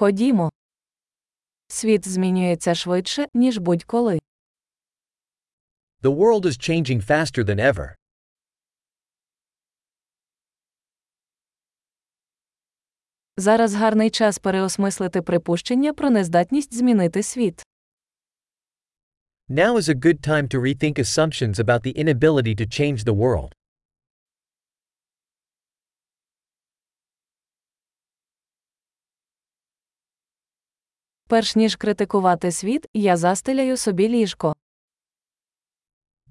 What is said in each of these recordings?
Ходімо. Світ змінюється швидше, ніж будь-коли. The world is changing faster than ever. Зараз гарний час переосмислити припущення про нездатність змінити світ. Now is a good time to rethink assumptions about the inability to change the world. Перш ніж критикувати світ, я застеляю собі ліжко.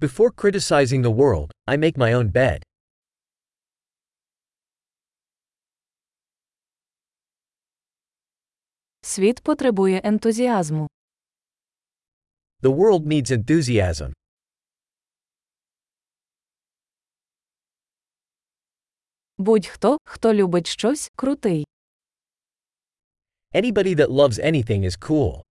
Before criticizing the world, I make my own bed. Світ потребує ентузіазму. The world needs enthusiasm. Будь-хто, хто любить щось, крутий. Anybody that loves anything is cool.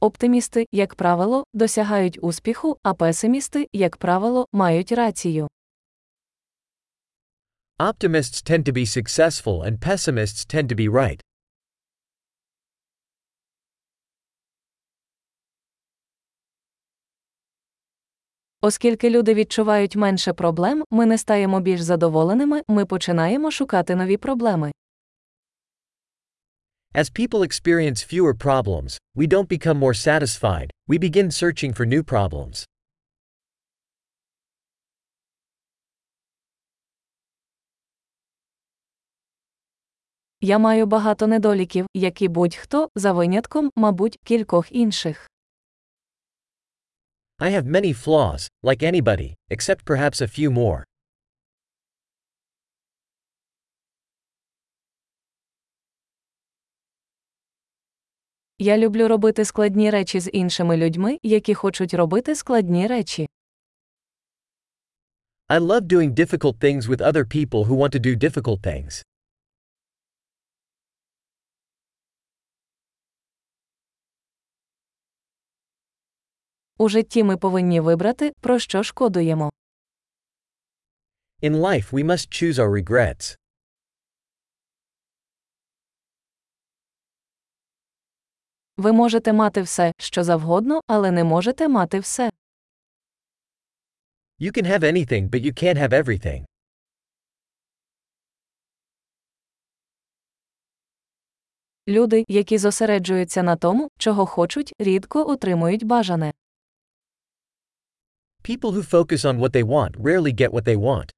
Оптимісти, як правило, досягають успіху, а песимісти, як правило, мають рацію. Optimists tend to be successful and pessimists tend to be right. Оскільки люди відчувають менше проблем, ми не стаємо більш задоволеними, ми починаємо шукати нові проблеми. As people experience fewer problems, we don't become more satisfied, we begin searching for new problems. Я маю багато недоліків, як і будь-хто, за винятком, мабуть, кількох інших. I have many flaws, like anybody, except perhaps a few more. Я люблю робити складні речі з іншими людьми, які хочуть робити складні речі. I love doing difficult things with other people who want to do difficult things. У житті ми повинні вибрати, про що шкодуємо. In life, we must choose our regrets. Ви можете мати все, що завгодно, але не можете мати все. You can have anything, but you can't have everything. Люди, які зосереджуються на тому, чого хочуть, рідко отримують бажане. People who focus on what they want rarely get what they want.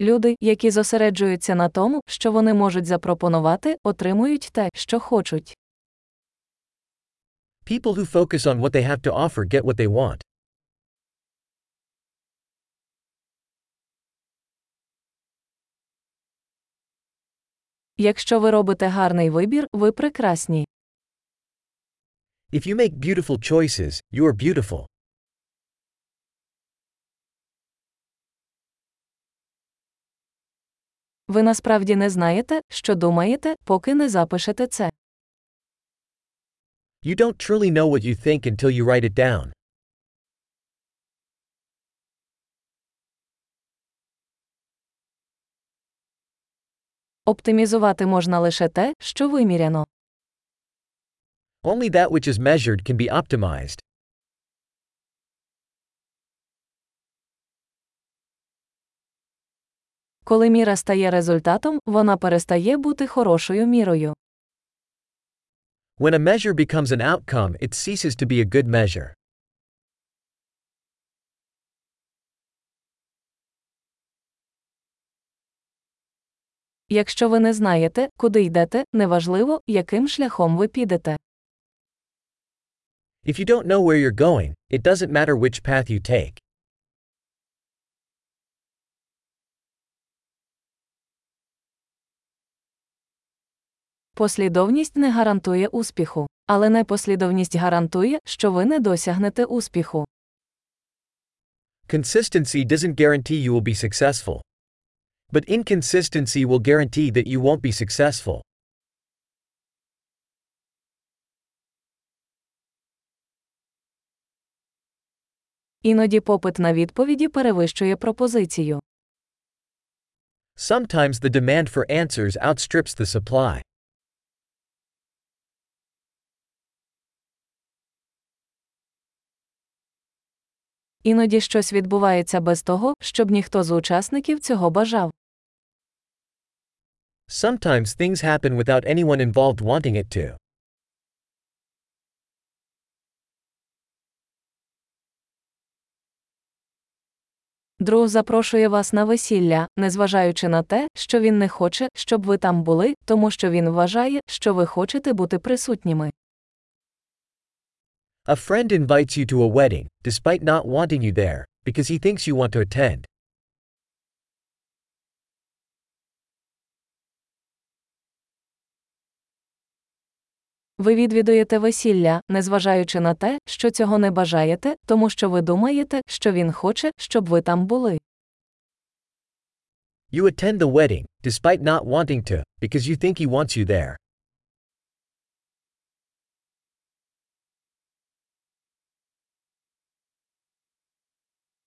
Люди, які зосереджуються на тому, що вони можуть запропонувати, отримують те, що хочуть. People who focus on what they have to offer get what they want. Якщо ви робите гарний вибір, ви прекрасні. If you make beautiful choices, you are beautiful. Ви насправді не знаєте, що думаєте, поки не запишете це. You don't truly know what you think until you write it down. Оптимізувати можна лише те, що виміряно. Only that which is measured can be optimized. Коли міра стає результатом, вона перестає бути хорошою мірою. When a measure becomes an outcome, it ceases to be a good measure. Якщо ви не знаєте, куди йдете, неважливо, яким шляхом ви підете. If you don't know where you're going, it doesn't matter which path you take. Послідовність не гарантує успіху, але непослідовність гарантує, що ви не досягнете успіху. Consistency doesn't guarantee you will be successful. But inconsistency will guarantee that you won't be successful. Іноді попит на відповіді перевищує пропозицію. Sometimes the demand for answers outstrips the supply. Іноді щось відбувається без того, щоб ніхто з учасників цього бажав. Sometimes things happen without anyone involved wanting it to. Друг запрошує вас на весілля, незважаючи на те, що він не хоче, щоб ви там були, тому що він вважає, що ви хочете бути присутніми. A friend invites you to a wedding, despite not wanting you there, because he thinks you want to attend. Ви відвідуєте весілля, незважаючи на те, що цього не бажаєте, тому що ви думаєте, що він хоче, щоб ви там були. You attend the wedding, despite not wanting to, because you think he wants you there.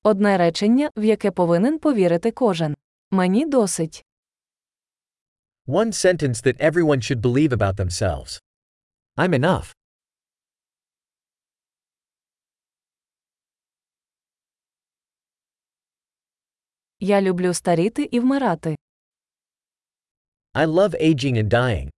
Одне речення, в яке повинен повірити кожен. Мені досить. One sentence that everyone should believe about themselves. I'm enough. Я люблю старіти і вмирати. I love aging and dying.